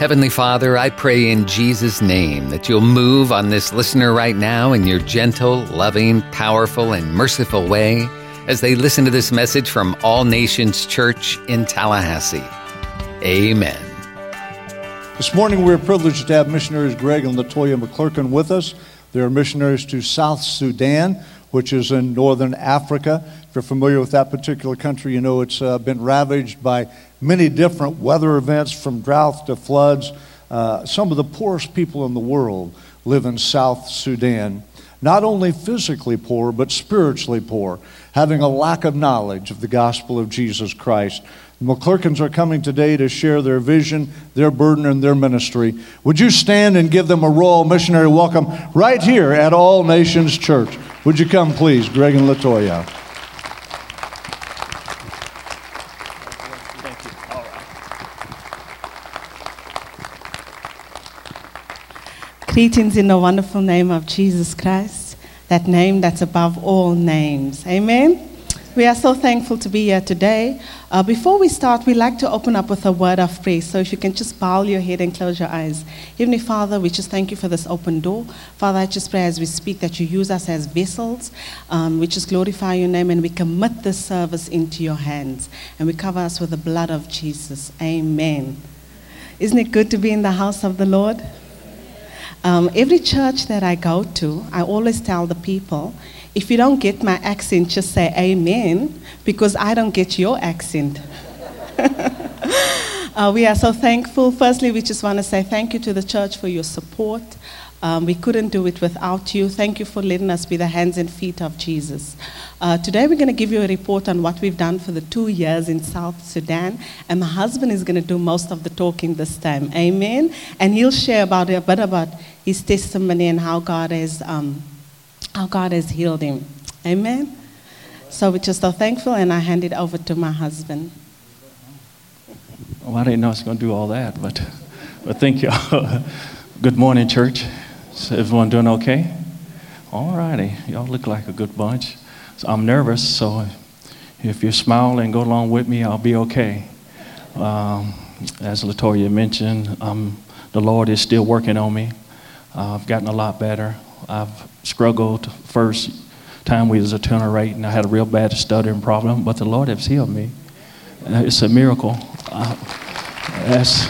Heavenly Father, I pray in Jesus' name that you'll move on this listener right now in your gentle, loving, powerful, and merciful way as they listen to this message from All Nations Church in Tallahassee. Amen. This morning, we're privileged to have missionaries Greg and Latoya McClurkin with us. They're missionaries to South Sudan, which is in northern Africa. If you're familiar with that particular country, you know it's uh, been ravaged by many different weather events from drought to floods. Uh, some of the poorest people in the world live in South Sudan. Not only physically poor, but spiritually poor, having a lack of knowledge of the gospel of Jesus Christ. The McClurkins are coming today to share their vision, their burden, and their ministry. Would you stand and give them a royal missionary welcome right here at All Nations Church? Would you come, please, Greg and Latoya? Greetings in the wonderful name of Jesus Christ, that name that's above all names. Amen. We are so thankful to be here today. Uh, before we start, we'd like to open up with a word of praise. So if you can just bow your head and close your eyes. Heavenly Father, we just thank you for this open door. Father, I just pray as we speak that you use us as vessels. Um, we just glorify your name and we commit this service into your hands. And we cover us with the blood of Jesus. Amen. Isn't it good to be in the house of the Lord? Um, every church that I go to, I always tell the people, if you don't get my accent, just say amen, because I don't get your accent. uh, we are so thankful. Firstly, we just want to say thank you to the church for your support. Um, we couldn't do it without you. Thank you for letting us be the hands and feet of Jesus. Uh, today, we're going to give you a report on what we've done for the two years in South Sudan, and my husband is going to do most of the talking this time. Amen. And he'll share about a bit about his testimony and how God has um, how God has healed him. Amen. So we're just so thankful, and I hand it over to my husband. Well, I didn't know I was going to do all that, but, but thank you. good morning, church. Is everyone doing okay? All righty. Y'all look like a good bunch. So I'm nervous, so if you smile and go along with me, I'll be okay. Um, as Latoya mentioned, um, the Lord is still working on me. Uh, I've gotten a lot better. I've struggled first time we was and I had a real bad stuttering problem, but the Lord has healed me. Uh, it's a miracle. Uh, that's,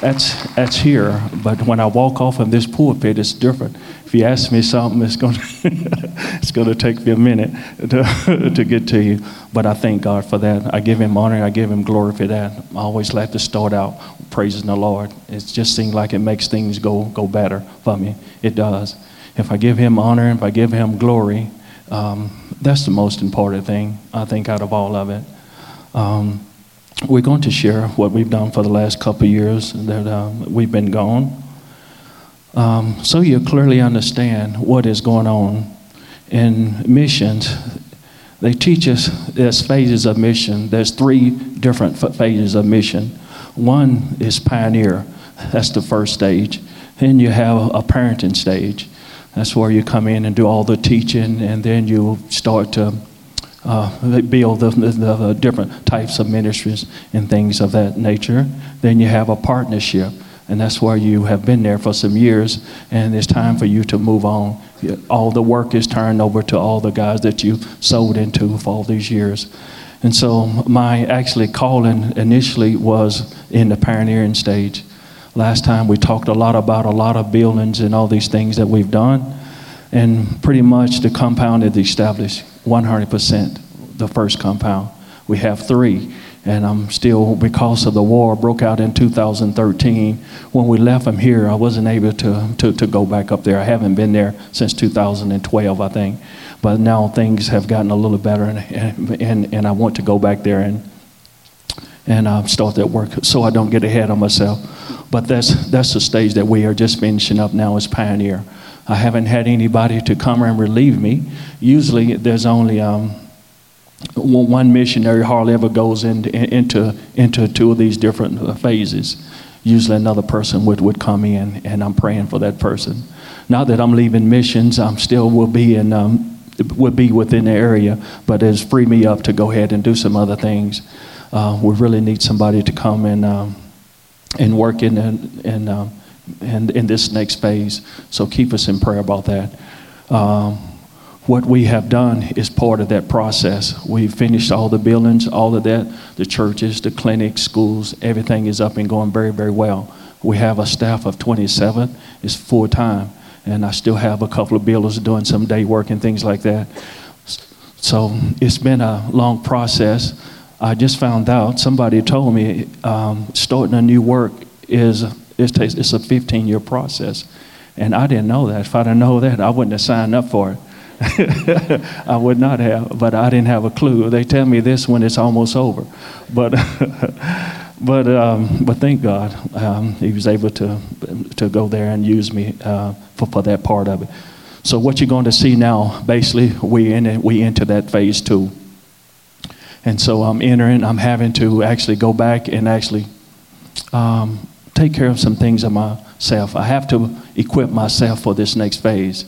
that's, that's here, but when I walk off of this pulpit, it's different. If you ask me something, it's going it's going to take me a minute to, to get to you. But I thank God for that. I give Him honor. I give Him glory for that. I always like to start out praising the Lord. It just seems like it makes things go, go better for me. It does. If I give Him honor, if I give Him glory, um, that's the most important thing, I think, out of all of it. Um, we're going to share what we've done for the last couple years that uh, we've been gone. Um, so you clearly understand what is going on in missions. They teach us there's phases of mission. There's three different phases of mission. One is pioneer. That's the first stage. Then you have a parenting stage. That's where you come in and do all the teaching, and then you start to uh, build the, the, the, different types of ministries and things of that nature. Then you have a partnership, and that's where you have been there for some years, and it's time for you to move on. All the work is turned over to all the guys that you sold into for all these years. And so my actually calling initially was in the pioneering stage. Last time we talked a lot about a lot of buildings and all these things that we've done. And pretty much the compound is established 100%, the first compound. We have three. And I'm still, because of the war broke out in 2013, when we left from here, I wasn't able to, to, to go back up there. I haven't been there since 2012, I think. But now things have gotten a little better, and, and, and I want to go back there and, and uh, start that work so I don't get ahead of myself. But that's, that's the stage that we are just finishing up now as Pioneer. I haven't had anybody to come and relieve me. Usually there's only um, one missionary hardly ever goes into, into, into two of these different uh, phases. Usually another person would, would come in, and I'm praying for that person. Now that I'm leaving missions, I'm still will be in um, would be within the area, but it's freed me up to go ahead and do some other things. Uh, we really need somebody to come and um, and working in, in, um, in, in this next phase. So keep us in prayer about that. Um, what we have done is part of that process. We've finished all the buildings, all of that, the churches, the clinics, schools, everything is up and going very, very well. We have a staff of 27, it's full time, and I still have a couple of builders doing some day work and things like that. So it's been a long process. I just found out, somebody told me um, starting a new work is it's a 15 year process. And I didn't know that. If I'd have known that, I wouldn't have signed up for it. I would not have, but I didn't have a clue. They tell me this when it's almost over, but but um, but thank God um, He was able to to go there and use me uh, for, for that part of it. So what you're going to see now, basically, we in it, we enter that phase two, and so I'm entering. I'm having to actually go back and actually um, take care of some things of myself. I have to equip myself for this next phase.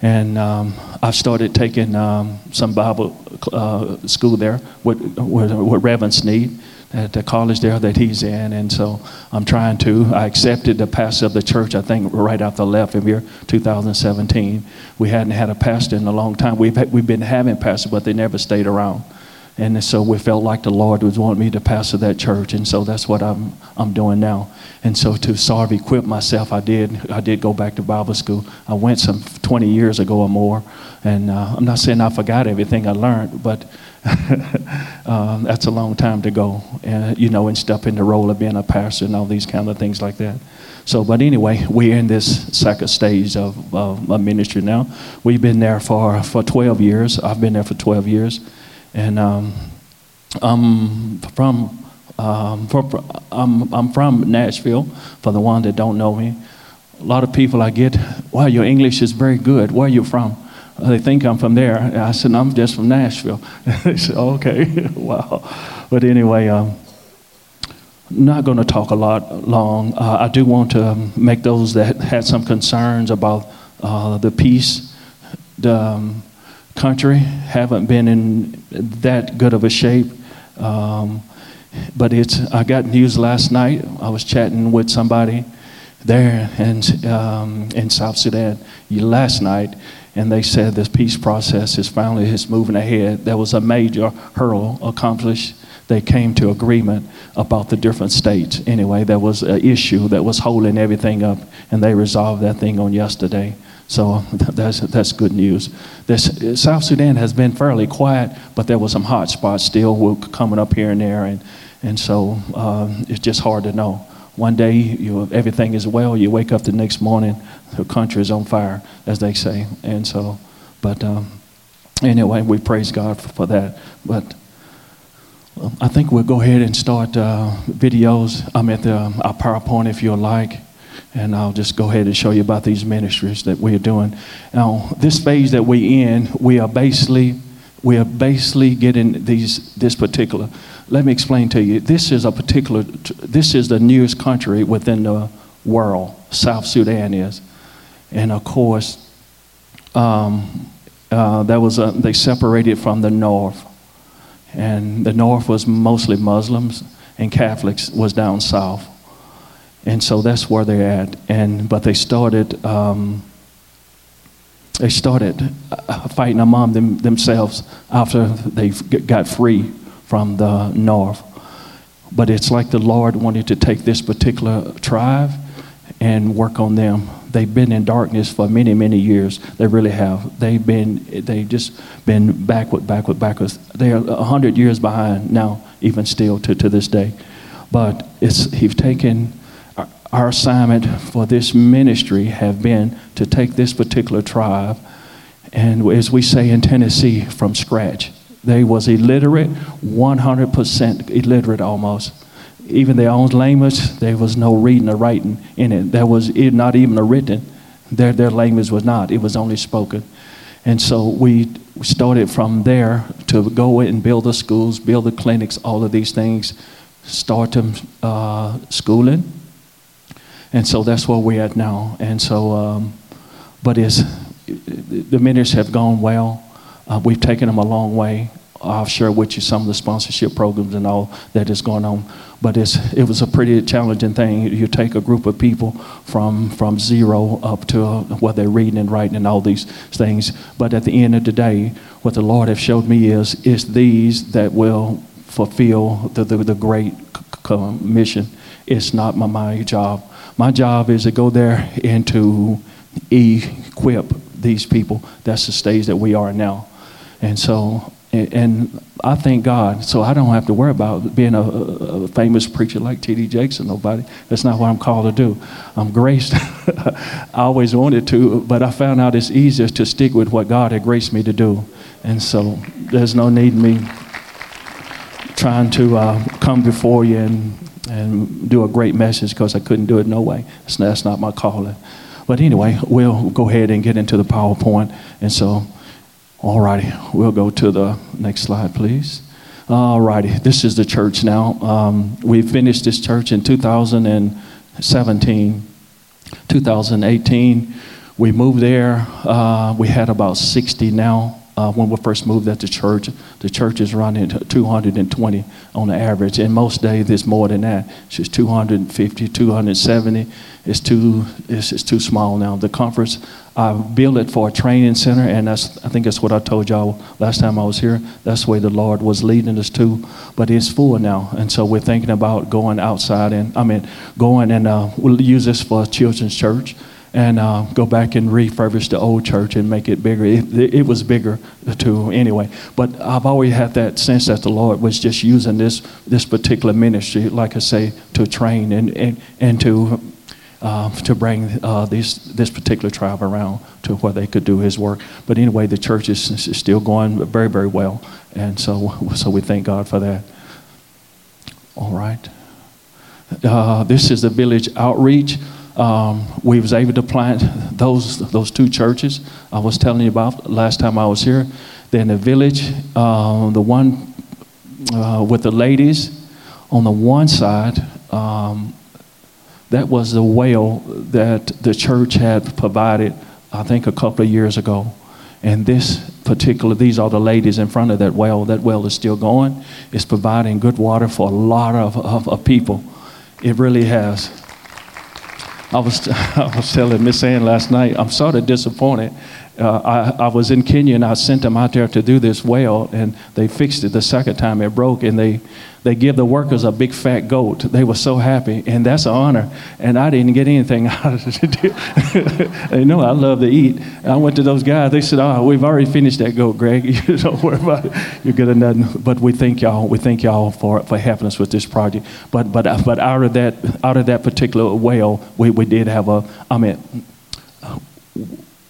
And um, I've started taking um, some Bible uh, school there with, with, with Reverend Sneed at the college there that he's in. And so I'm trying to. I accepted the pastor of the church, I think, right after the left in here, 2017. We hadn't had a pastor in a long time. We've, we've been having pastors, but they never stayed around. And so we felt like the Lord was wanting me to pastor that church, and so that's what I'm I'm doing now. And so to sort of equip myself, I did I did go back to Bible school. I went some 20 years ago or more, and uh, I'm not saying I forgot everything I learned, but um, that's a long time to go, and you know, and step in the role of being a pastor and all these kind of things like that. So, but anyway, we're in this second stage of, of, of ministry now. We've been there for for 12 years. I've been there for 12 years. And um, I'm from, um, from I'm, I'm from Nashville, for the one that don't know me. A lot of people I get, wow, your English is very good. Where are you from? They think I'm from there. I said, I'm just from Nashville. they said, okay, wow. But anyway, um, not going to talk a lot long. Uh, I do want to make those that had some concerns about uh, the peace, the, um, country, haven't been in that good of a shape. Um, but it's, I got news last night. I was chatting with somebody there in, um, in South Sudan last night, and they said this peace process is finally is moving ahead. There was a major hurdle accomplished. They came to agreement about the different states. Anyway, there was an issue that was holding everything up, and they resolved that thing on yesterday. So that's, that's good news. This, South Sudan has been fairly quiet, but there were some hot spots still coming up here and there. And, and so um, it's just hard to know. One day you, everything is well, you wake up the next morning, the country is on fire, as they say. And so, but um, anyway, we praise God for, for that. But um, I think we'll go ahead and start uh, videos. I'm at the, our PowerPoint if you'll like and I'll just go ahead and show you about these ministries that we are doing. Now, this phase that we in, we are basically we are basically getting these this particular. Let me explain to you. This is a particular. This is the newest country within the world. South Sudan is, and of course, um, uh, that was a, they separated from the north, and the north was mostly Muslims, and Catholics was down south and so that's where they're at. And but they started um, they started uh, fighting among them, themselves after they got free from the north. But it's like the Lord wanted to take this particular tribe and work on them. They've been in darkness for many, many years. They really have. They've been, they've just been backward, backward, backwards. They are a hundred years behind now, even still to, to this day. But it's, he's taken our assignment for this ministry have been to take this particular tribe and as we say in Tennessee from scratch. They was illiterate, 100% illiterate almost. Even their own language, there was no reading or writing in it. There was not even a written. Their, their language was not. It was only spoken. And so we started from there to go and build the schools, build the clinics, all of these things, start them uh, schooling, and so that's where we're at now. And so, um, but it's, the ministries have gone well. Uh, we've taken them a long way. I'll share with you some of the sponsorship programs and all that is going on. but it's, it was a pretty challenging thing. You take a group of people from, from zero up to uh, what they're reading and writing and all these things. But at the end of the day, what the Lord has showed me is, is these that will fulfill the, the, the great mission. It's not my, my job. My job is to go there and to equip these people. That's the stage that we are now. And so and I thank God, so I don't have to worry about being a, a famous preacher like T.D. Jakes or nobody. That's not what I'm called to do. I'm graced. I always wanted to, but I found out it's easier to stick with what God had graced me to do. And so there's no need me trying to uh, come before you and, and do a great message because I couldn't do it no way. That's, not my calling. But anyway, we'll go ahead and get into the PowerPoint. And so all righty, we'll go to the next slide, please. All righty, this is the church now. Um, we finished this church in 2017. 2018, we moved there. Uh, we had about 60 now. Uh, when we first moved at the church, the church is running 220 on the average, and most days it's more than that. It's just 250, 270. It's too, it's, it's too small now. The conference I built it for a training center, and that's I think that's what I told y'all last time I was here. That's way the Lord was leading us to. But it's full now, and so we're thinking about going outside and I mean going and uh, we'll use this for a children's church and uh, go back and refurbish the old church and make it bigger. It, it, was bigger too anyway. But I've always had that sense that the Lord was just using this this particular ministry, like I say, to train and and, and to uh, to bring uh, this, this particular tribe around to where they could do his work. But anyway, the church is, is still going very, very well. And so, so we thank God for that. All right. Uh, this is the village outreach. Um, we was able to plant those, those two churches I was telling you about last time I was here. Then the village, uh, the one uh, with the ladies on the one side, um, that was the well that the church had provided, I think, a couple of years ago. And this particular, these are the ladies in front of that well. That well is still going. It's providing good water for a lot of, of, of people. It really has. I was, I was telling Miss Ann last night, I'm sort of disappointed. Uh, I, I was in Kenya and I sent them out there to do this well, and they fixed it the second time it broke, and they they give the workers a big fat goat. They were so happy, and that's an honor. And I didn't get anything out of it. they know I love to eat. I went to those guys. They said, "Oh, we've already finished that goat, Greg. you don't worry about it. You're good nothing." But we thank y'all. We thank y'all for for helping us with this project. But but uh, but out of that out of that particular well, we we did have a. I mean, uh,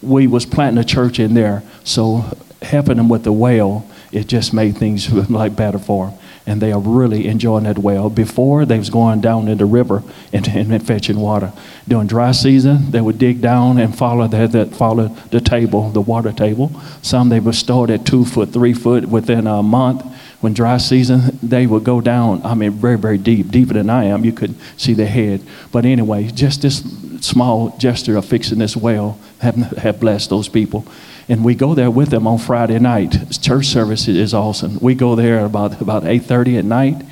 we was planting a church in there, so helping them with the well, it just made things like better for them and they are really enjoying that well. Before, they was going down in the river and, and fetching water. During dry season, they would dig down and follow the, that follow the table, the water table. Some they would start at two foot, three foot within a month. When dry season, they would go down. I mean, very, very deep, deeper than I am. You could see their head. But anyway, just this small gesture of fixing this well have, have blessed those people and we go there with them on Friday night. Church service is awesome. We go there about about 8:30 at night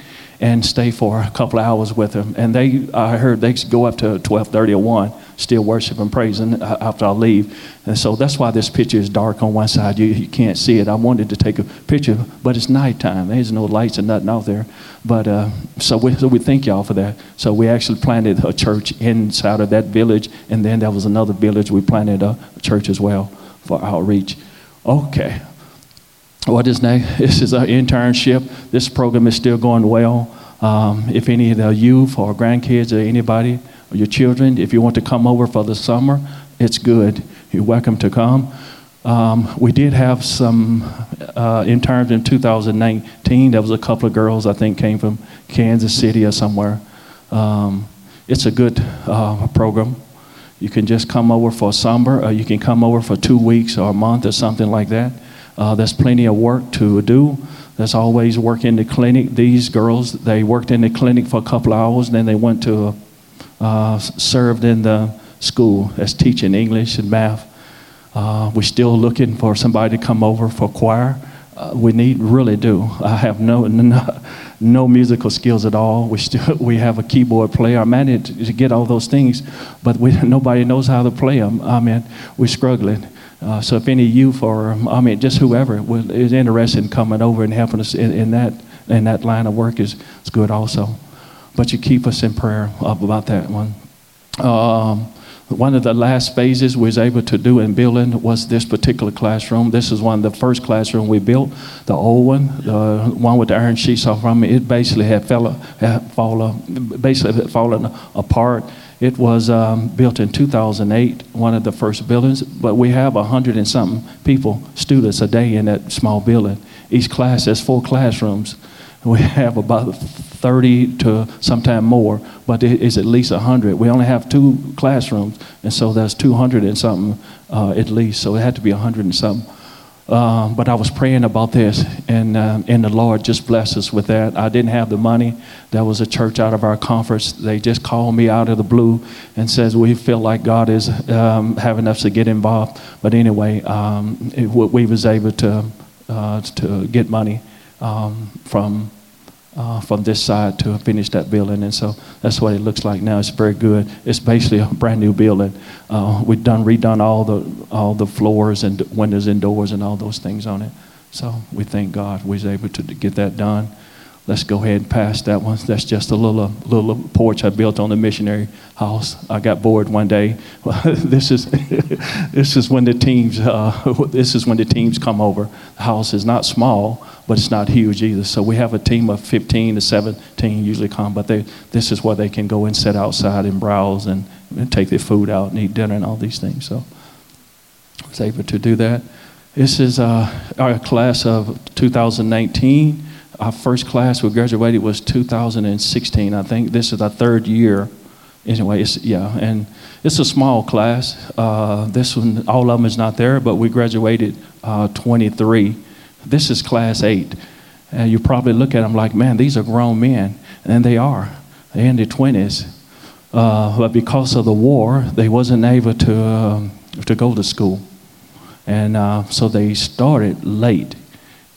and stay for a couple hours with them. And they, I heard they go up to 12:30 or 1, still worshiping, praising after I leave. And so that's why this picture is dark on one side. You, you can't see it. I wanted to take a picture, but it's nighttime. There's no lights and nothing out there. But uh, so, we, so we thank y'all for that. So we actually planted a church inside of that village, and then there was another village we planted a church as well for outreach. Okay. What is next? This is an internship. This program is still going well. Um, if any of the youth or grandkids or anybody or your children, if you want to come over for the summer, it's good. You're welcome to come. Um, we did have some uh, interns in 2019. There was a couple of girls I think came from Kansas City or somewhere. Um, it's a good uh, program. You can just come over for summer, or you can come over for two weeks or a month or something like that. Uh, there's plenty of work to do. There's always work in the clinic. These girls, they worked in the clinic for a couple hours, then they went to, uh, served in the school as teaching English and math. Uh, we're still looking for somebody to come over for choir. uh, we need really do. I have no, no, no musical skills at all. We still we have a keyboard player. I managed to get all those things, but we, nobody knows how to play them. I mean, we're struggling. Uh, so if any youth or I mean just whoever is interested in coming over and helping us in, in that in that line of work is, is good also. But you keep us in prayer about that one. Um, one of the last phases we was able to do in building was this particular classroom. This is one of the first classroom we built, the old one, the one with the iron sheets off from it. It basically had fell, had fallen, basically had fallen apart. It was um, built in 2008, one of the first buildings, but we have a hundred and something people, students a day in that small building. Each class has four classrooms. We have about 30 to sometime more, but it is at least 100. We only have two classrooms, and so that's 200 and something uh, at least. So it had to be 100 and something. Uh, but I was praying about this, and, uh, and the Lord just blessed us with that. I didn't have the money. There was a church out of our conference. They just called me out of the blue and says we feel like God is um, having us to get involved. But anyway, um, it, we was able to uh, to get money um, from uh, from this side to finish that building. And so that's what it looks like now. It's very good. It's basically a brand new building. Uh, we've done redone all the all the floors and windows and doors and all those things on it. So we thank God we was able to get that done. Let's go ahead and pass that one. That's just a little little porch I built on the missionary house. I got bored one day. this is this is when the teams uh, this is when the teams come over. The house is not small, but it's not huge either. So we have a team of 15 to 17 usually come, but they, this is where they can go and sit outside and browse and, and take their food out and eat dinner and all these things. So I was able to do that. This is uh, our class of 2019. Our first class we graduated was 2016. I think this is our third year. Anyway, it's, yeah, and it's a small class. Uh, this one, all of them is not there, but we graduated uh, 23 this is class eight. And you probably look at them like, man, these are grown men. And they are. They're in their 20s. Uh, but because of the war, they wasn't able to, um, to go to school. And uh, so they started late.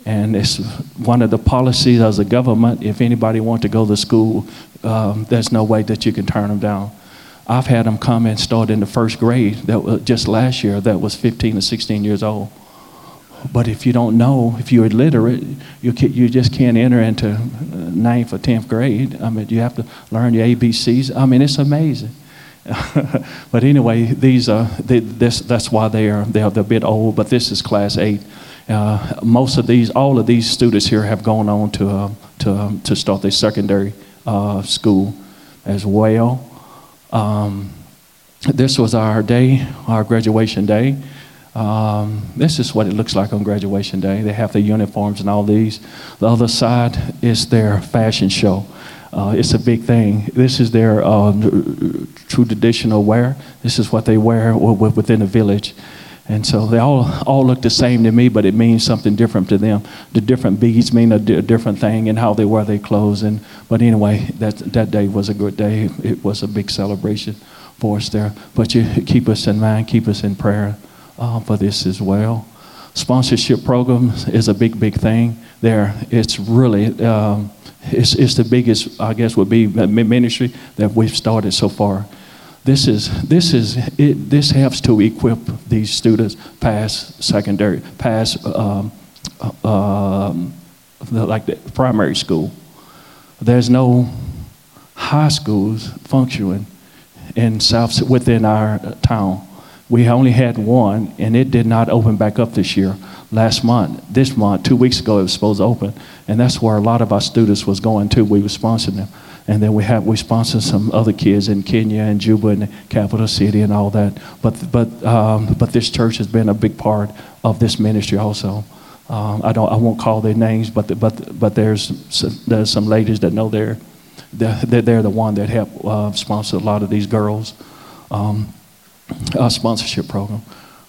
And it's one of the policies of the government. If anybody want to go to school, um, there's no way that you can turn them down. I've had them come and start in the first grade that was just last year that was 15 or 16 years old. But if you don't know, if you're illiterate, you, you just can't enter into ninth or tenth grade. I mean, you have to learn your ABCs. I mean, it's amazing. but anyway, these are they, this, that's why they are they are a bit old. But this is class eight. Uh, most of these, all of these students here have gone on to uh, to um, to start their secondary uh, school as well. Um, this was our day, our graduation day. Um, this is what it looks like on graduation day. They have their uniforms and all these. The other side is their fashion show. Uh, it's a big thing. This is their um, true traditional wear. This is what they wear within the village. And so they all, all look the same to me, but it means something different to them. The different beads mean a, different thing and how they wear their clothes. And, but anyway, that, that day was a good day. It was a big celebration for us there. But you keep us in mind, keep us in prayer uh, for this as well. Sponsorship programs is a big, big thing there. It's really, um, it's, it's the biggest, I guess, would be ministry that we've started so far. This is, this is, it, this helps to equip these students past secondary, past, um, uh, um, like the primary school. There's no high schools functioning in South within our town. We only had one, and it did not open back up this year. Last month, this month, two weeks ago, it was supposed to open, and that's where a lot of our students was going to. We were sponsoring them, and then we have we sponsor some other kids in Kenya and Juba and the capital city and all that. But but um, but this church has been a big part of this ministry also. Um, I don't I won't call their names, but the, but but there's some, there's some ladies that know they're they're, they're the one that help uh, sponsor a lot of these girls. Um, a sponsorship program.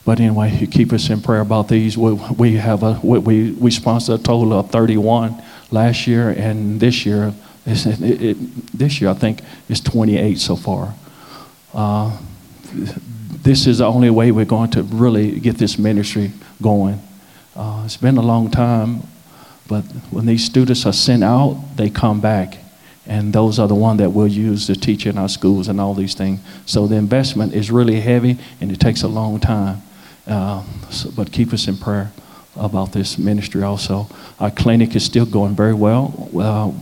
But anyway, you keep us in prayer about these. We, we have a we, we sponsor a total of 31 last year, and this year, it, it, this year I think is 28 so far. Uh, this is the only way we're going to really get this ministry going. Uh, it's been a long time, but when these students are sent out, they come back. And those are the ones that we'll use to teach in our schools and all these things. So the investment is really heavy and it takes a long time. Uh, so, but keep us in prayer about this ministry also. Our clinic is still going very well. Uh,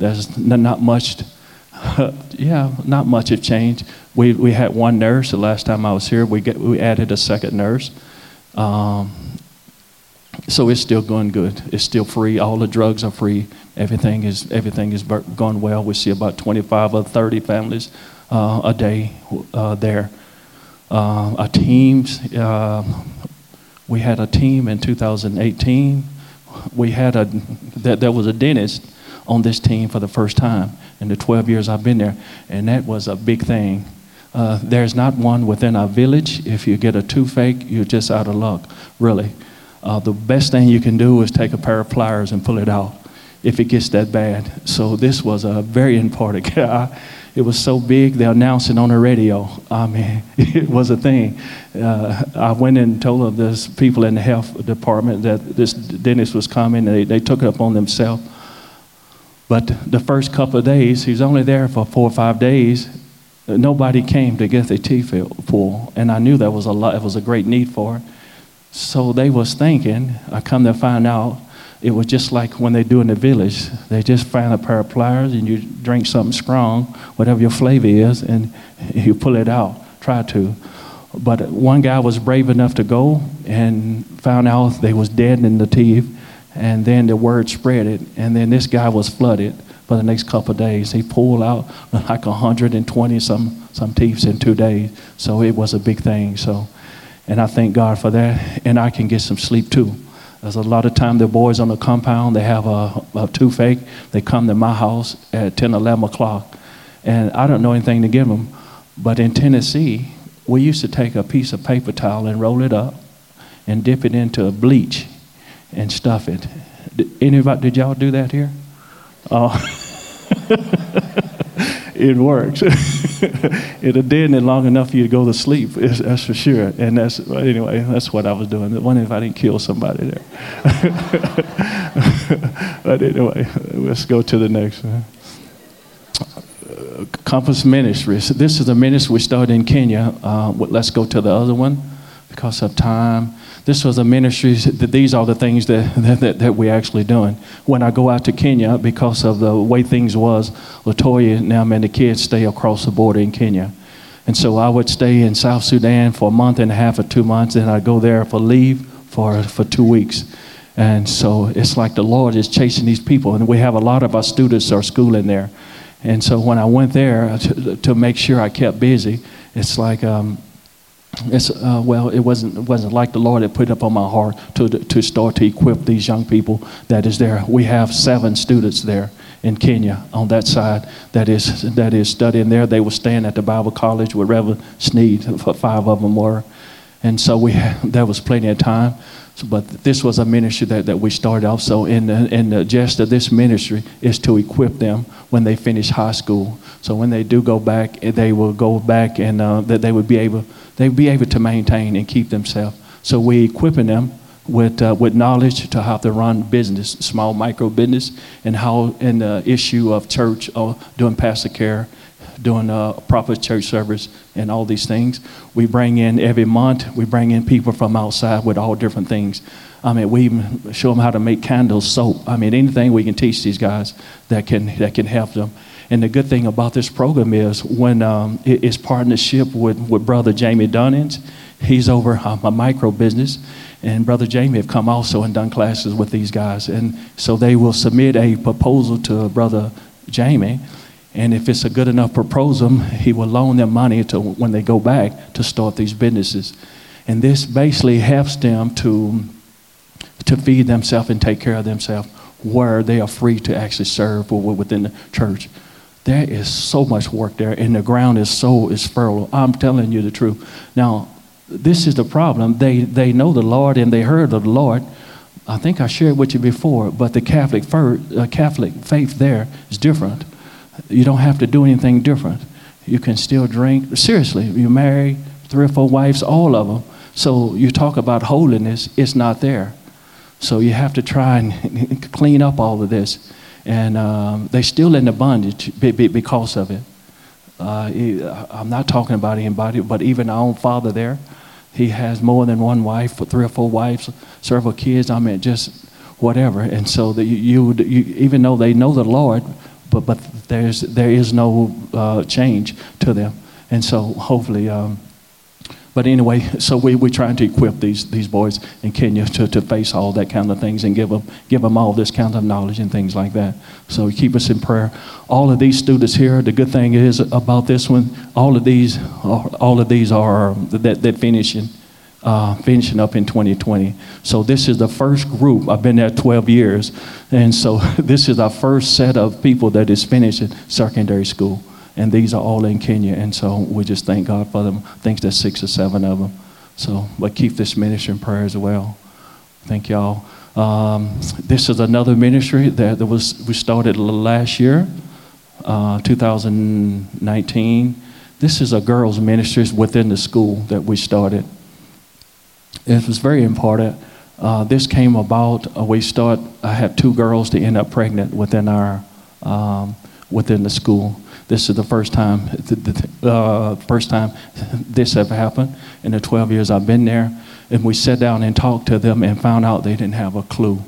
there's not much, yeah, not much have changed. We, we had one nurse the last time I was here. We, get, we added a second nurse. Um, so it's still going good. It's still free. All the drugs are free. Everything is everything is going well. We see about 25 or 30 families uh, a day uh, there. Uh, our teams. Uh, we had a team in 2018. We had a that there was a dentist on this team for the first time in the 12 years I've been there, and that was a big thing. Uh, there's not one within our village. If you get a toothache, you're just out of luck, really. Uh, the best thing you can do is take a pair of pliers and pull it out if it gets that bad. So this was a very important. It was so big, they announced it on the radio. I mean, it was a thing. Uh, I went and told the people in the health department that this dentist was coming, and they, they took it upon themselves. But the first couple of days, he was only there for four or five days. Nobody came to get their teeth pulled, and I knew that was a lot. It was a great need for it. So they was thinking. I come to find out it was just like when they do in the village. They just find a pair of pliers and you drink something strong, whatever your flavor is, and you pull it out. Try to. But one guy was brave enough to go and found out they was dead in the teeth, and then the word spread it, and then this guy was flooded for the next couple of days. He pulled out like 120 some some teeth in two days, so it was a big thing. So, and I thank God for that, and I can get some sleep too. There's a lot of time the boys on the compound, they have a, a toothache. They come to my house at 10, 11 o'clock. And I don't know anything to give them. But in Tennessee, we used to take a piece of paper towel and roll it up and dip it into a bleach and stuff it. Did, anybody, did y'all do that here? Oh. it works. It'll deaden it long enough for you to go to sleep. That's for sure. And that's anyway. That's what I was doing. Wonder if I didn't kill somebody there. but anyway, let's go to the next one. Compass Ministries. This is a ministry we started in Kenya. Uh, let's go to the other one because of time this was a ministry that these are the things that, that, that, we're actually doing. When I go out to Kenya, because of the way things was, Latoya, now and the kids stay across the border in Kenya. And so I would stay in South Sudan for a month and a half or two months, and I'd go there for leave for, for two weeks. And so it's like the Lord is chasing these people, and we have a lot of our students are schooling there. And so when I went there to, to make sure I kept busy, it's like um, it's, uh, well, it wasn't, it wasn't like the Lord had put it up on my heart to, to start to equip these young people that is there. We have seven students there in Kenya on that side that is, that is studying there. They were staying at the Bible College with Reverend Sneed, five of them were. And so we, there was plenty of time. So, but this was a ministry that, that we started off. So, in the, in the gist of this ministry is to equip them when they finish high school. So, when they do go back, they will go back and uh, that they would be able they'd be able to maintain and keep themselves. So we're equipping them with, uh, with knowledge to how to run business, small micro business, and how in the issue of church or doing pastor care, doing a proper church service, and all these things. We bring in every month. We bring in people from outside with all different things. I mean, we show them how to make candles, soap. I mean, anything we can teach these guys that can that can help them. And the good thing about this program is when um, it, it's partnership with, with Brother Jamie Dunnings. He's over uh, a micro business. And Brother Jamie have come also and done classes with these guys. And so they will submit a proposal to Brother Jamie. And if it's a good enough proposal, he will loan them money to when they go back to start these businesses. And this basically helps them to, to feed themselves and take care of themselves where they are free to actually serve within the church. There is so much work there, and the ground is so is fertile. I'm telling you the truth. Now, this is the problem. They they know the Lord and they heard of the Lord. I think I shared with you before, but the Catholic uh, Catholic faith there is different. You don't have to do anything different. You can still drink. Seriously, you marry three or four wives, all of them. So you talk about holiness, it's not there. So you have to try and clean up all of this. And um, they're still in the bondage because of it. Uh, I'm not talking about anybody, but even our own father there, he has more than one wife, three or four wives, several kids. I mean, just whatever. And so that you, you, you even though they know the Lord, but, but there's, there is no uh, change to them. And so hopefully, um, but anyway, so we, we're trying to equip these, these boys in Kenya to, to face all that kind of things and give them, give them all this kind of knowledge and things like that. So keep us in prayer. All of these students here, the good thing is about this one, all of these, all of these are that, that finishing, uh, finishing up in 2020. So this is the first group. I've been there 12 years. And so this is our first set of people that is finishing secondary school and these are all in Kenya. And so we just thank God for them. I think there's six or seven of them. So, but keep this ministry in prayer as well. Thank y'all. Um, this is another ministry that, was we started last year, uh, 2019. This is a girls' ministry within the school that we started. It was very important. Uh, this came about. Uh, we start. I had two girls to end up pregnant within our um, within the school. This is the first time, uh, first time this ever happened in the 12 years I've been there. And we sat down and talked to them and found out they didn't have a clue.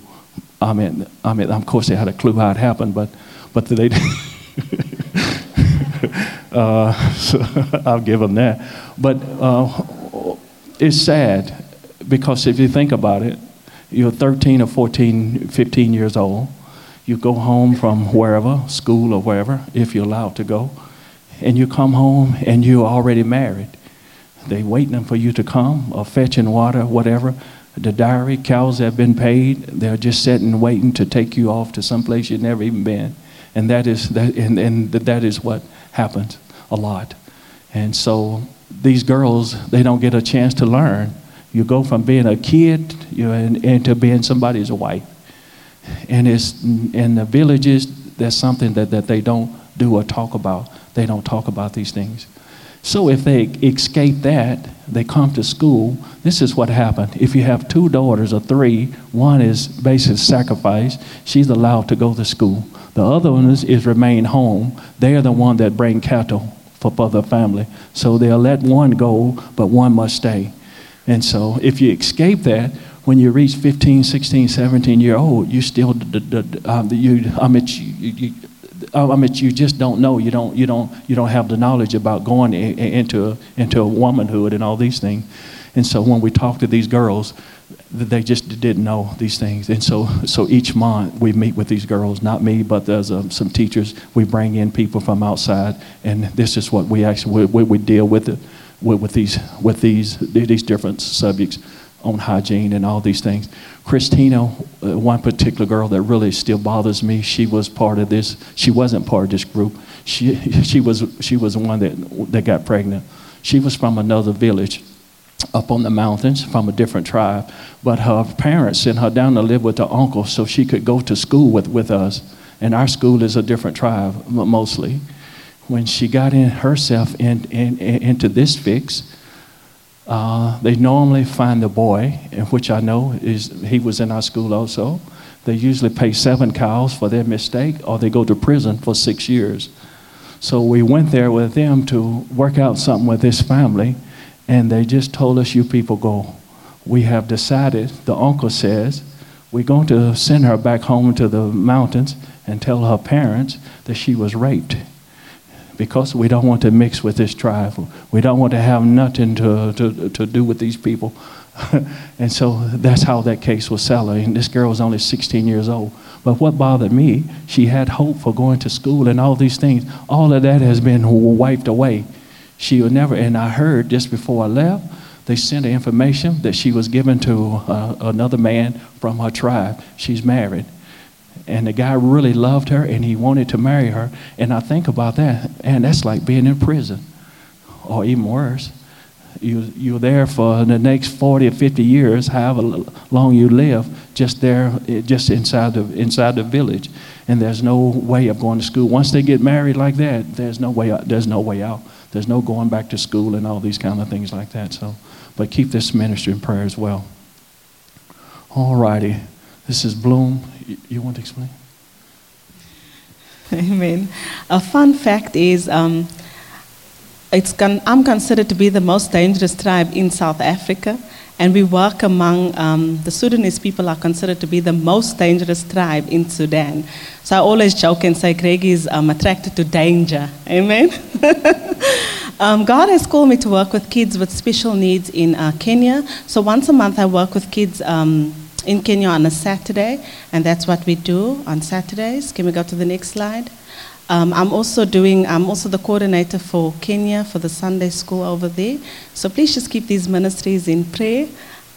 I mean, I mean, of course they had a clue how it happened, but, but they uh, so I'll give them that. But uh, it's sad because if you think about it, you're 13 or 14, 15 years old you go home from wherever, school or wherever, if you're allowed to go, and you come home and you're already married. They waiting for you to come or fetching water, whatever. The diary, cows have been paid. They're just sitting waiting to take you off to some place you've never even been. And that is that and, and that is what happens a lot. And so these girls, they don't get a chance to learn. You go from being a kid you into being somebody's wife and it's in the villages that's something that, that they don't do or talk about. They don't talk about these things. So if they escape that they come to school this is what happened. If you have two daughters or three one is basically sacrificed she's allowed to go to school. The other one is, is remain home. They're the one that bring cattle for, for the family. So they'll let one go but one must stay. And so if you escape that when you reach 15, 16, 17 year old, you still, um, you, I mean, you, you, I mean, you just don't know. You don't, you don't, you don't have the knowledge about going into, into a womanhood and all these things. And so when we talk to these girls, they just didn't know these things. And so, so each month we meet with these girls, not me, but there's um, some teachers. We bring in people from outside, and this is what we actually we, we deal with it with, with these with these these different subjects on hygiene and all these things. Christina, uh, one particular girl that really still bothers me, she was part of this. She wasn't part of this group. She, she, was, she was the one that, that got pregnant. She was from another village up on the mountains from a different tribe. But her parents sent her down to live with her uncle so she could go to school with, with us. And our school is a different tribe, mostly. When she got in herself in, in, in into this fix, uh, they normally find the boy, which I know is he was in our school also. They usually pay seven cows for their mistake, or they go to prison for six years. So we went there with them to work out something with this family, and they just told us, "You people go." We have decided. The uncle says we're going to send her back home to the mountains and tell her parents that she was raped because we don't want to mix with this tribe. We don't want to have nothing to, to, to do with these people. and so that's how that case was settled. And this girl was only 16 years old. But what bothered me, she had hope for going to school and all these things. All of that has been wiped away. She would never, and I heard just before I left, they sent information that she was given to uh, another man from her tribe. She's married and the guy really loved her and he wanted to marry her. And I think about that, and that's like being in prison, or even worse. You, you're there for the next 40 or 50 years, however long you live, just there, eh, just inside the, inside the village. And there's no way of going to school. Once they get married like that, there's no way out. There's no way out. There's no going back to school and all these kind of things like that. So, but keep this ministry in prayer as well. All righty. This is Bloom. You, want to explain? Amen. A fun fact is um, it's con- I'm considered to be the most dangerous tribe in South Africa, and we work among um, the Sudanese people are considered to be the most dangerous tribe in Sudan. So I always joke and say Greg is um, attracted to danger. Amen. um, God has called me to work with kids with special needs in uh, Kenya. So once a month I work with kids. Um, in Kenya on a Saturday, and that's what we do on Saturdays. Can we go to the next slide? Um, I'm also doing, I'm also the coordinator for Kenya for the Sunday school over there. So please just keep these ministries in prayer.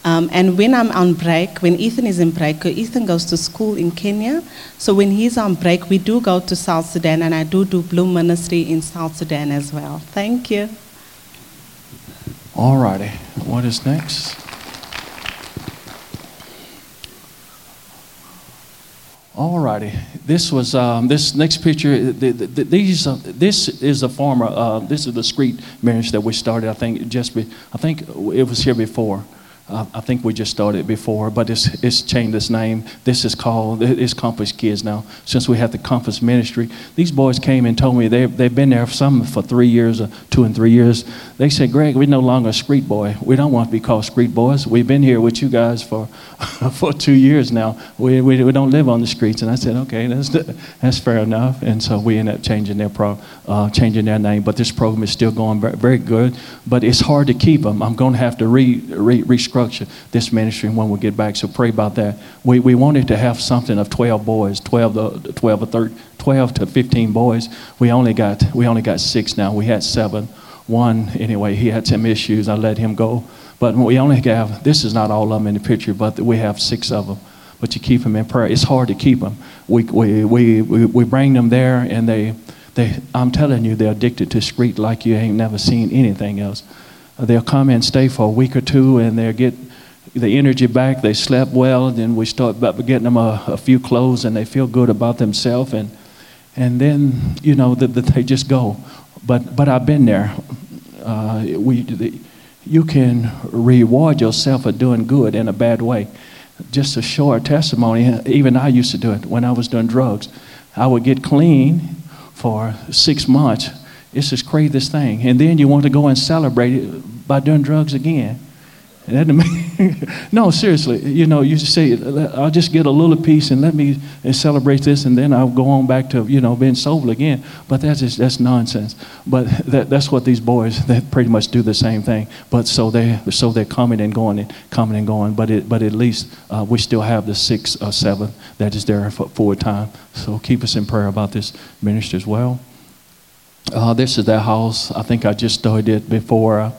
Um, and when I'm on break, when Ethan is in break, Ethan goes to school in Kenya. So when he's on break, we do go to South Sudan, and I do do Bloom Ministry in South Sudan as well. Thank you. All righty. What is next? All righty. This was um, this next picture. The, the, the, these uh, this is a former. Uh, this is the street marriage that we started. I think just be, I think it was here before. Uh, I think we just started before, but it's, it's changed its name. This is called, it's Compass Kids now, since we have the Compass Ministry. These boys came and told me they, they've been there, some for three years, or two and three years. They said, Greg, we're no longer a street boy. We don't want to be called street boys. We've been here with you guys for, for two years now. We, we, we don't live on the streets. And I said, okay, that's, that's fair enough. And so we ended up changing their, pro, uh, changing their name. But this program is still going very, very good. But it's hard to keep them. I'm going to have to re, re, restructure this ministry when we get back. So pray about that. We, we wanted to have something of 12 boys, 12 to, 12 or 13, 12 to 15 boys. We only got, we only got six now. We had seven. One, anyway, he had some issues. I let him go. But we only have, this is not all of them in the picture, but we have six of them. But you keep them in prayer. It's hard to keep them. We, we, we, we, bring them there, and they, they, I'm telling you, they're addicted to street like you ain't never seen anything else. They'll come and stay for a week or two, and they'll get the energy back. They slept well, then we start getting them a, a few clothes, and they feel good about themselves, and and then you know that, that they just go. But but I've been there. Uh, we the, you can reward yourself for doing good in a bad way. Just a short testimony. Even I used to do it when I was doing drugs. I would get clean for six months. It's this craziest thing, and then you want to go and celebrate it by doing drugs again. no, seriously, you know, you say, I'll just get a little piece and let me celebrate this, and then I'll go on back to, you know, being sober again. But that's just, that's nonsense. But that, that's what these boys, they pretty much do the same thing. But so, they, so they're coming and going and coming and going. But, it, but at least uh, we still have the six or seven that is there for full time. So keep us in prayer about this ministry as well. Uh, this is their house. I think I just started it before. Uh,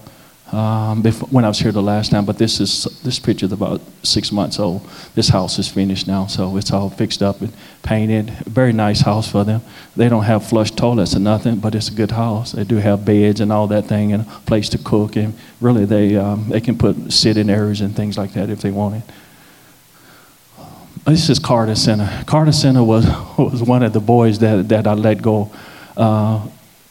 um, before, when I was here the last time, but this is this picture is about six months old. This house is finished now, so it's all fixed up and painted. Very nice house for them. They don't have flush toilets or nothing, but it's a good house. They do have beds and all that thing, and a place to cook, and really they um, they can put sitting areas and things like that if they want it. This is Carter Center. Carter Center was was one of the boys that that I let go. Uh,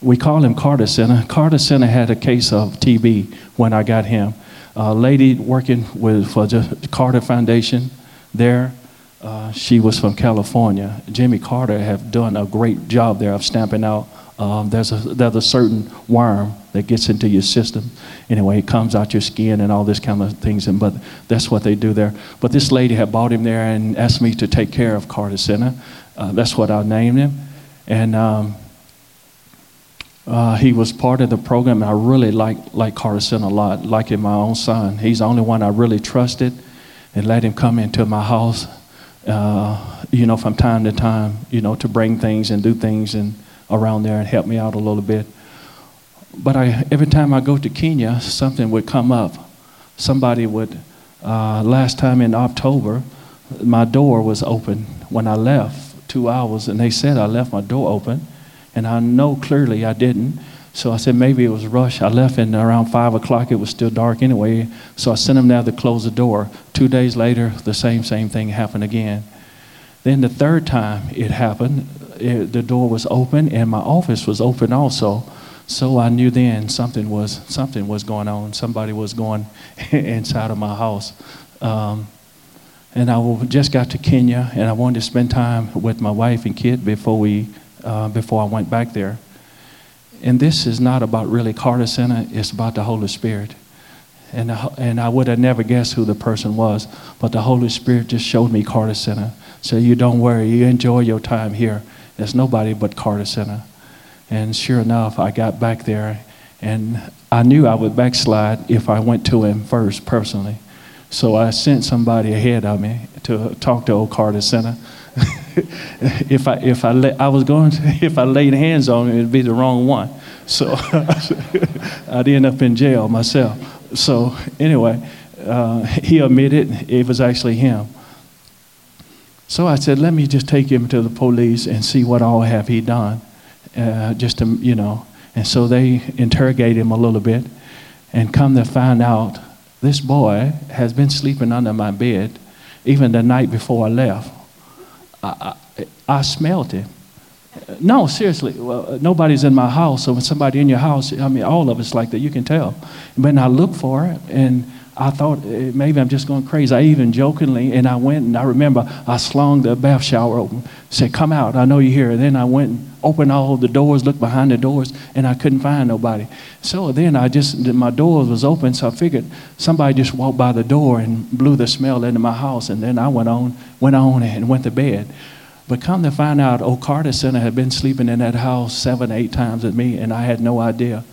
we call him Carter Center. Carter Center had a case of TB when I got him. A lady working with for the Carter Foundation there. Uh, she was from California. Jimmy Carter have done a great job there of stamping out. Um, there's a there's a certain worm that gets into your system. Anyway, it comes out your skin and all this kind of things. And but that's what they do there. But this lady had bought him there and asked me to take care of Carter Center. Uh, that's what I named him. And um, uh, he was part of the program. And I really like like Carson a lot, like him my own son. He's the only one I really trusted and let him come into my house, uh, you know, from time to time, you know, to bring things and do things and around there and help me out a little bit. But I, every time I go to Kenya, something would come up. Somebody would. Uh, last time in October, my door was open when I left two hours, and they said I left my door open and I know clearly I didn't. So I said maybe it was a rush. I left and around five o'clock. It was still dark anyway. So I sent him down to close the door. Two days later, the same same thing happened again. Then the third time it happened, it, the door was open and my office was open also. So I knew then something was something was going on. Somebody was going inside of my house. Um, and I just got to Kenya, and I wanted to spend time with my wife and kid before we uh, before I went back there. And this is not about really Carter Center; it's about the Holy Spirit. And and I would have never guessed who the person was, but the Holy Spirit just showed me Carter Center. So you don't worry, you enjoy your time here. There's nobody but Carter Center. And sure enough, I got back there, and I knew I would backslide if I went to him first personally. So I sent somebody ahead of me to talk to Old Carter Center. if I if I la- I was going to, if I laid hands on him, it'd be the wrong one. So I'd end up in jail myself. So anyway, uh, he admitted it was actually him. So I said, let me just take him to the police and see what all have he done, uh, just to you know. And so they interrogate him a little bit, and come to find out this boy has been sleeping under my bed even the night before I left. I, I, I smelled it. No, seriously. Well, nobody's in my house, so when somebody in your house, I mean, all of us like that, you can tell. But I looked for it, and I thought eh, maybe I'm just going crazy. I even jokingly, and I went and I remember I slung the bath shower open, said, Come out, I know you're here. And then I went and opened all the doors, looked behind the doors, and I couldn't find nobody. So then I just, my door was open, so I figured somebody just walked by the door and blew the smell into my house. And then I went on, went on and went to bed. But come to find out, Carter Center had been sleeping in that house seven, eight times with me, and I had no idea.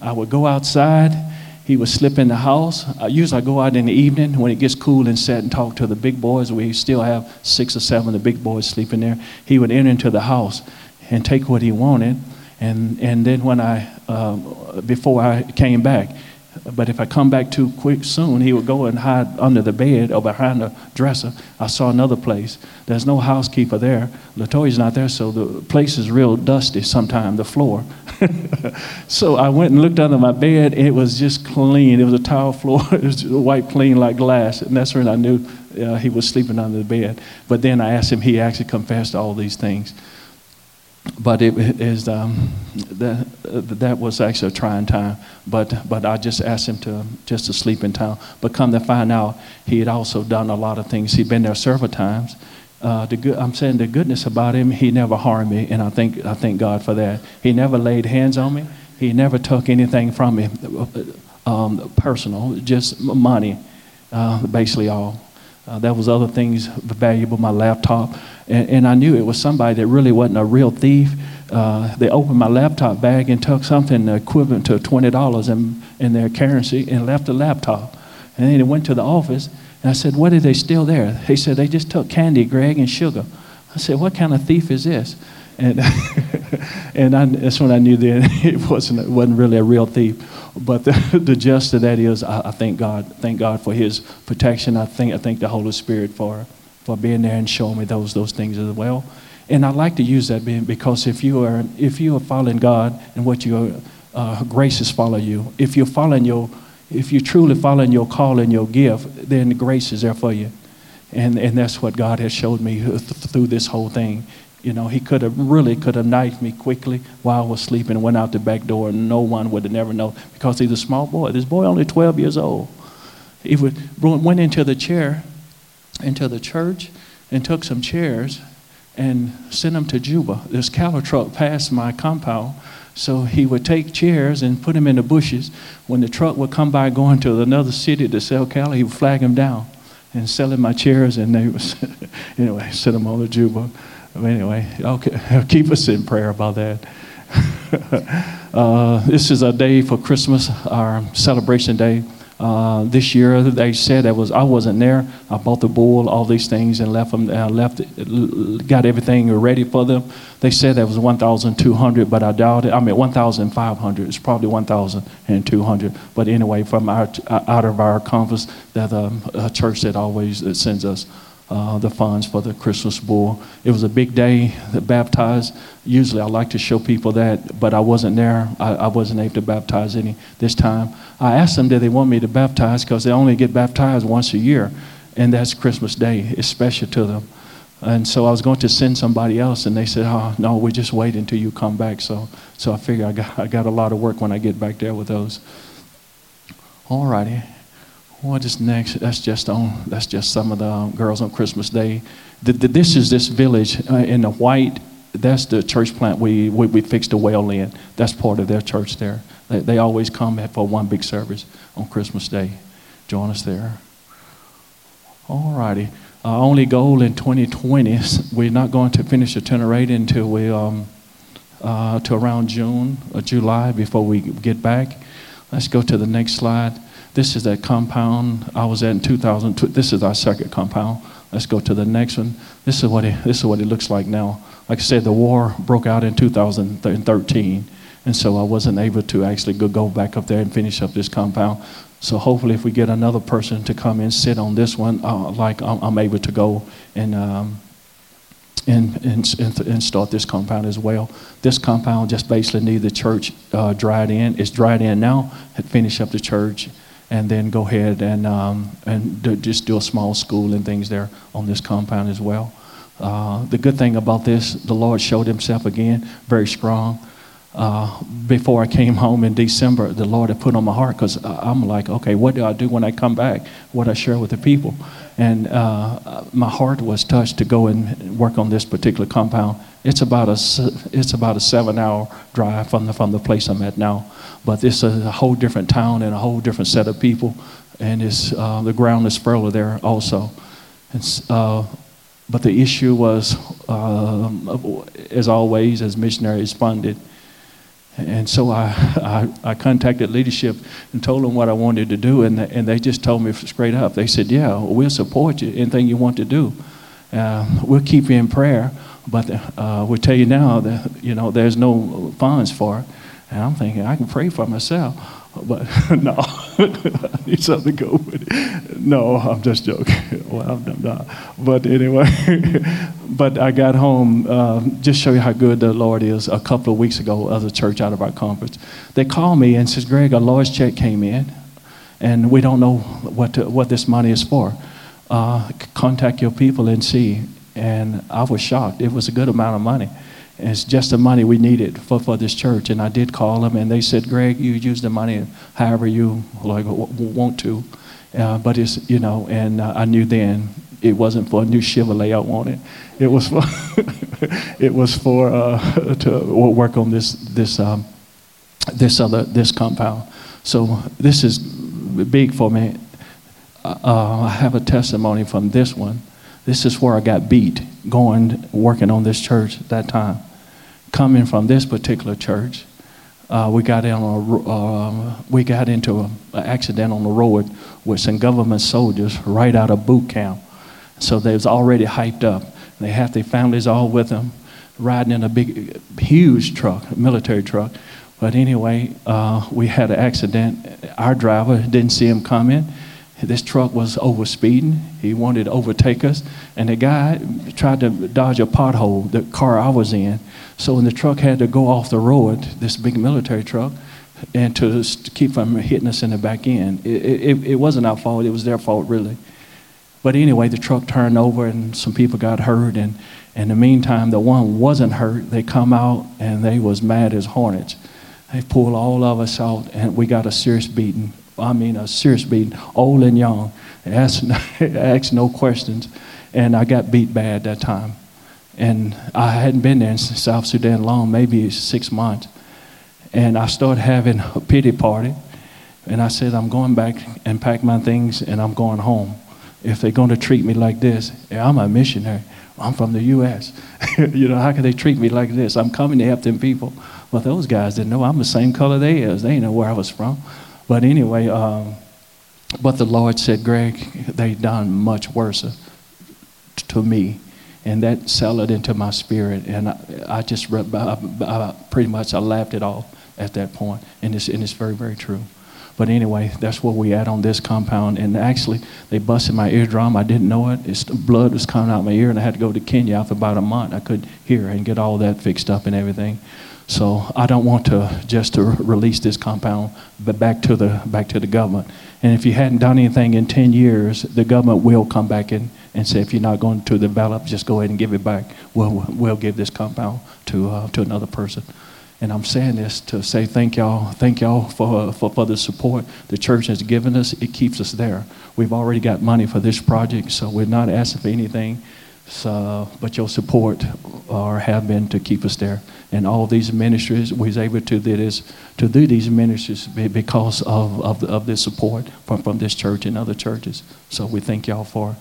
I would go outside he would slip in the house. I usually I go out in the evening when it gets cool and sit and talk to the big boys. We still have six or seven of the big boys sleeping there. He would enter into the house and take what he wanted. And, and then when I, uh, before I came back, but if I come back too quick soon, he would go and hide under the bed or behind the dresser. I saw another place. There's no housekeeper there. Latoya's not there, so the place is real dusty sometimes, the floor. so I went and looked under my bed. It was just clean. It was a tile floor. it was white clean like glass. And that's when I knew uh, he was sleeping under the bed. But then I asked him, he actually confessed all these things but it is um, that that was actually a trying time. But but I just asked him to just to sleep in town. But come to find out, he had also done a lot of things. He'd been there several times. Uh, the good, I'm saying the goodness about him, he never harmed me, and I think I thank God for that. He never laid hands on me. He never took anything from me, um, personal, just money, uh, basically all. Uh, there was other things valuable, my laptop. And, and, I knew it was somebody that really wasn't a real thief. Uh, they opened my laptop bag and took something equivalent to $20 in, in their currency and left the laptop. And then they went to the office, and I said, What are they still there? He said, They just took candy, Greg, and sugar. I said, What kind of thief is this? And, and I, that's when I knew that it wasn't, it wasn't really a real thief. But the, the gist of that is, I, I, thank God. Thank God for His protection. I think I thank the Holy Spirit for for being there and showing me those those things as well. And I like to use that because if you are if you are following God and what your uh, graces follow you, if you're following your if you're truly following your call and your gift, then the grace is there for you. And, and that's what God has showed me through this whole thing. You know, he could have really could have knifed me quickly while I was sleeping went out the back door and no one would have never known because he's a small boy. This boy only 12 years old. He would, went into the chair, into the church, and took some chairs and sent them to Juba. This cattle truck passed my compound. So he would take chairs and put them in the bushes. When the truck would come by going to another city to sell cattle, he would flag them down and sell selling my chairs. And they was, anyway, sent them on to Juba anyway, okay, keep us in prayer about that. uh, this is a day for Christmas, our celebration day. Uh, this year, they said that was I wasn't there. I bought the bull, all these things, and left them. Uh, left, got everything ready for them. They said that was 1,200, but I doubt it. I mean, 1,500. It's probably 1,200. But anyway, from our out of our conference, that um, a church that always sends us uh, the funds for the Christmas bull. It was a big day to baptize. Usually I like to show people that, but I wasn't there. I, I wasn't able to baptize any this time. I asked them, did they want me to baptize? Because they only get baptized once a year, and that's Christmas Day. It's special to them. And so I was going to send somebody else, and they said, "Oh no, we're just wait until you come back." So, so I figure I got I got a lot of work when I get back there with those. All righty. What is next? That's just on. That's just some of the um, girls on Christmas Day. The, the, this is this village uh, in the white. That's the church plant we, we, we fixed a well in. That's part of their church there. They, they always come for one big service on Christmas Day. Join us there. All righty. Our only goal in 2020 is we're not going to finish the tenor until we um, uh, to around June or July before we get back. Let's go to the next slide. This is that compound I was at in 2002. This is our second compound. Let's go to the next one. This is what it, this is what it looks like now. Like I said, the war broke out in 2013, and so I wasn't able to actually go, go back up there and finish up this compound. So hopefully, if we get another person to come and sit on this one, uh, like I'm, I'm, able to go and, um, and, and, and, start this compound as well. This compound just basically needs the church uh, dried in. It's dried in now. Finish up the church and then go ahead and, um, and just do a small school and things there on this compound as well. Uh, the good thing about this, the Lord showed himself again very strong. Uh, before I came home in December, the Lord had put on my heart because I'm like, okay, what do I do when I come back? What I share with the people? And uh, my heart was touched to go and work on this particular compound. It's about a, it's about a seven hour drive from the, from the place I'm at now. But it's a, whole different town and a whole different set of people. And it's, uh, the ground is fertile there also. Uh, but the issue was, uh, as always, as missionaries funded. And so I, I, I, contacted leadership and told them what I wanted to do, and, and they just told me straight up. They said, Yeah, we'll support you, anything you want to do. Uh, we'll keep you in prayer, but uh, we'll tell you now that you know there's no funds for it. And I'm thinking, I can pray for myself. But no, I need something to go with it. No, I'm just joking. Well, I'm not. But anyway, but I got home, uh, just show you how good the Lord is. A couple of weeks ago, a church out of our conference, they called me and says, Greg, a large check came in, and we don't know what, to, what this money is for. Uh, contact your people and see. And I was shocked. It was a good amount of money it's just the money we needed for, for this church. And I did call them, and they said, Greg, you use the money however you like want to. Uh, but it's, you know, and uh, I knew then it wasn't for a new Chevrolet I wanted. It was for, it was for uh, to work on this, this, um, this other, this compound. So this is big for me. Uh, I have a testimony from this one. This is where I got beat going, working on this church at that time. Coming from this particular church, uh, we got in a, uh, we got into an accident on the road with some government soldiers right out of boot camp. So they was already hyped up. They had their families all with them, riding in a big, huge truck, military truck. But anyway, uh, we had an accident. Our driver didn't see him coming this truck was over speeding. He wanted to overtake us. And the guy tried to dodge a pothole, the car I was in. So when the truck had to go off the road, this big military truck, and to keep from hitting us in the back end, it, it, it wasn't our fault. It was their fault, really. But anyway, the truck turned over and some people got hurt. And in the meantime, the one wasn't hurt. They come out and they was mad as hornets. They pulled all of us out and we got a serious beating I mean, a serious beating, old and young. Asked, asked no questions. And I got beat bad that time. And I hadn't been there in South Sudan long, maybe six months. And I started having a pity party. And I said, I'm going back and pack my things and I'm going home. If they're going to treat me like this, I'm a missionary. I'm from the U.S. you know, how can they treat me like this? I'm coming to help them people. But those guys didn't know I'm the same color they is. They didn't know where I was from. But anyway, um, but the Lord said, Greg, they done much worse to me. And that settled into my spirit. And I, I just I, I pretty much I laughed it off at that point. And it's, and it's very, very true. But anyway, that's where we at on this compound. And actually, they busted my eardrum. I didn't know it. It's, blood was coming out my ear, and I had to go to Kenya after about a month. I could hear and get all that fixed up and everything. So I don't want to just to release this compound, but back to the back to the government. And if you hadn't done anything in 10 years, the government will come back in and say, if you're not going to develop, just go ahead and give it back. We'll, we'll give this compound to, uh, to another person. And I'm saying this to say thank y'all, thank y'all for, for, for the support the church has given us. It keeps us there. We've already got money for this project, so we're not asking for anything. So, but your support or have been to keep us there. And all these ministries, we was able to do this, to do these ministries because of, of, of this support from, from this church and other churches. So we thank y'all for.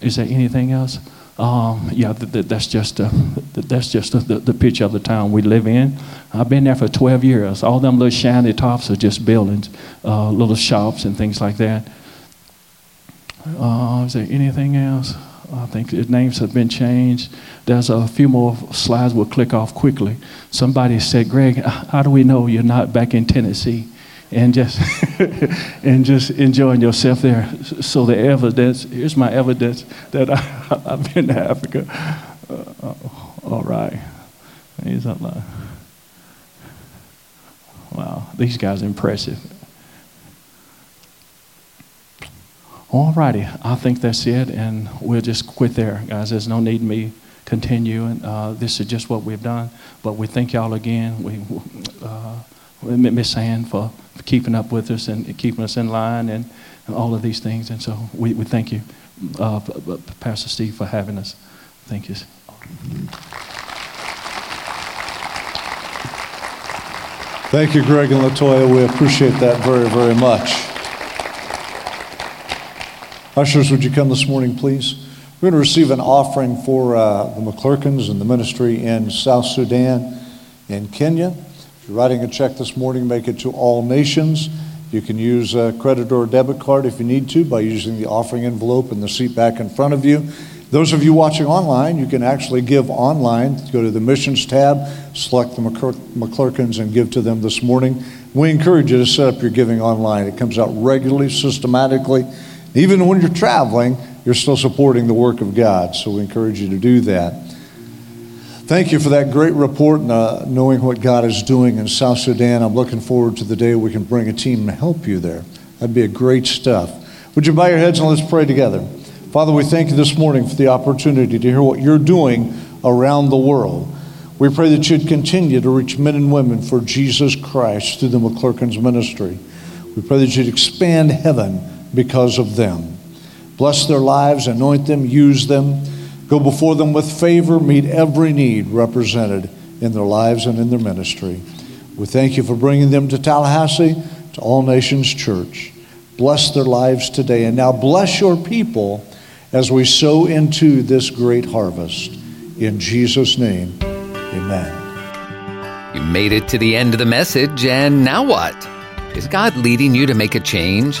Is there anything else? Um, yeah, th- th- that's just uh, th- that's just the, the picture of the town we live in. I've been there for 12 years. All them little shiny tops are just buildings, uh, little shops and things like that. Uh, is there anything else? I think the names have been changed. There's a few more slides we'll click off quickly. Somebody said, Greg, how do we know you're not back in Tennessee? And just and just enjoying yourself there. So the evidence here's my evidence that I, have been to Africa. Uh, all right, he's there. Wow, these guys are impressive. All righty, I think that's it, and we'll just quit there, guys. There's no need me continue, and uh, this is just what we've done. But we thank y'all again. We uh, Miss Ann for for keeping up with us and keeping us in line and, and all of these things. And so we, we thank you, uh, Pastor Steve, for having us. Thank you. Thank you, Greg and Latoya. We appreciate that very, very much. Ushers, would you come this morning, please? We're going to receive an offering for uh, the McClurkins and the ministry in South Sudan and Kenya. You're writing a check this morning, make it to all nations. You can use a credit or a debit card if you need to by using the offering envelope in the seat back in front of you. Those of you watching online, you can actually give online. Go to the missions tab, select the McClurkins, and give to them this morning. We encourage you to set up your giving online. It comes out regularly, systematically. Even when you're traveling, you're still supporting the work of God. So we encourage you to do that. Thank you for that great report and uh, knowing what God is doing in South Sudan. I'm looking forward to the day we can bring a team and help you there. That'd be a great stuff. Would you bow your heads and let's pray together? Father, we thank you this morning for the opportunity to hear what you're doing around the world. We pray that you'd continue to reach men and women for Jesus Christ through the McClurkins ministry. We pray that you'd expand heaven because of them. Bless their lives, anoint them, use them. Go before them with favor, meet every need represented in their lives and in their ministry. We thank you for bringing them to Tallahassee, to All Nations Church. Bless their lives today. And now bless your people as we sow into this great harvest. In Jesus' name, amen. You made it to the end of the message, and now what? Is God leading you to make a change?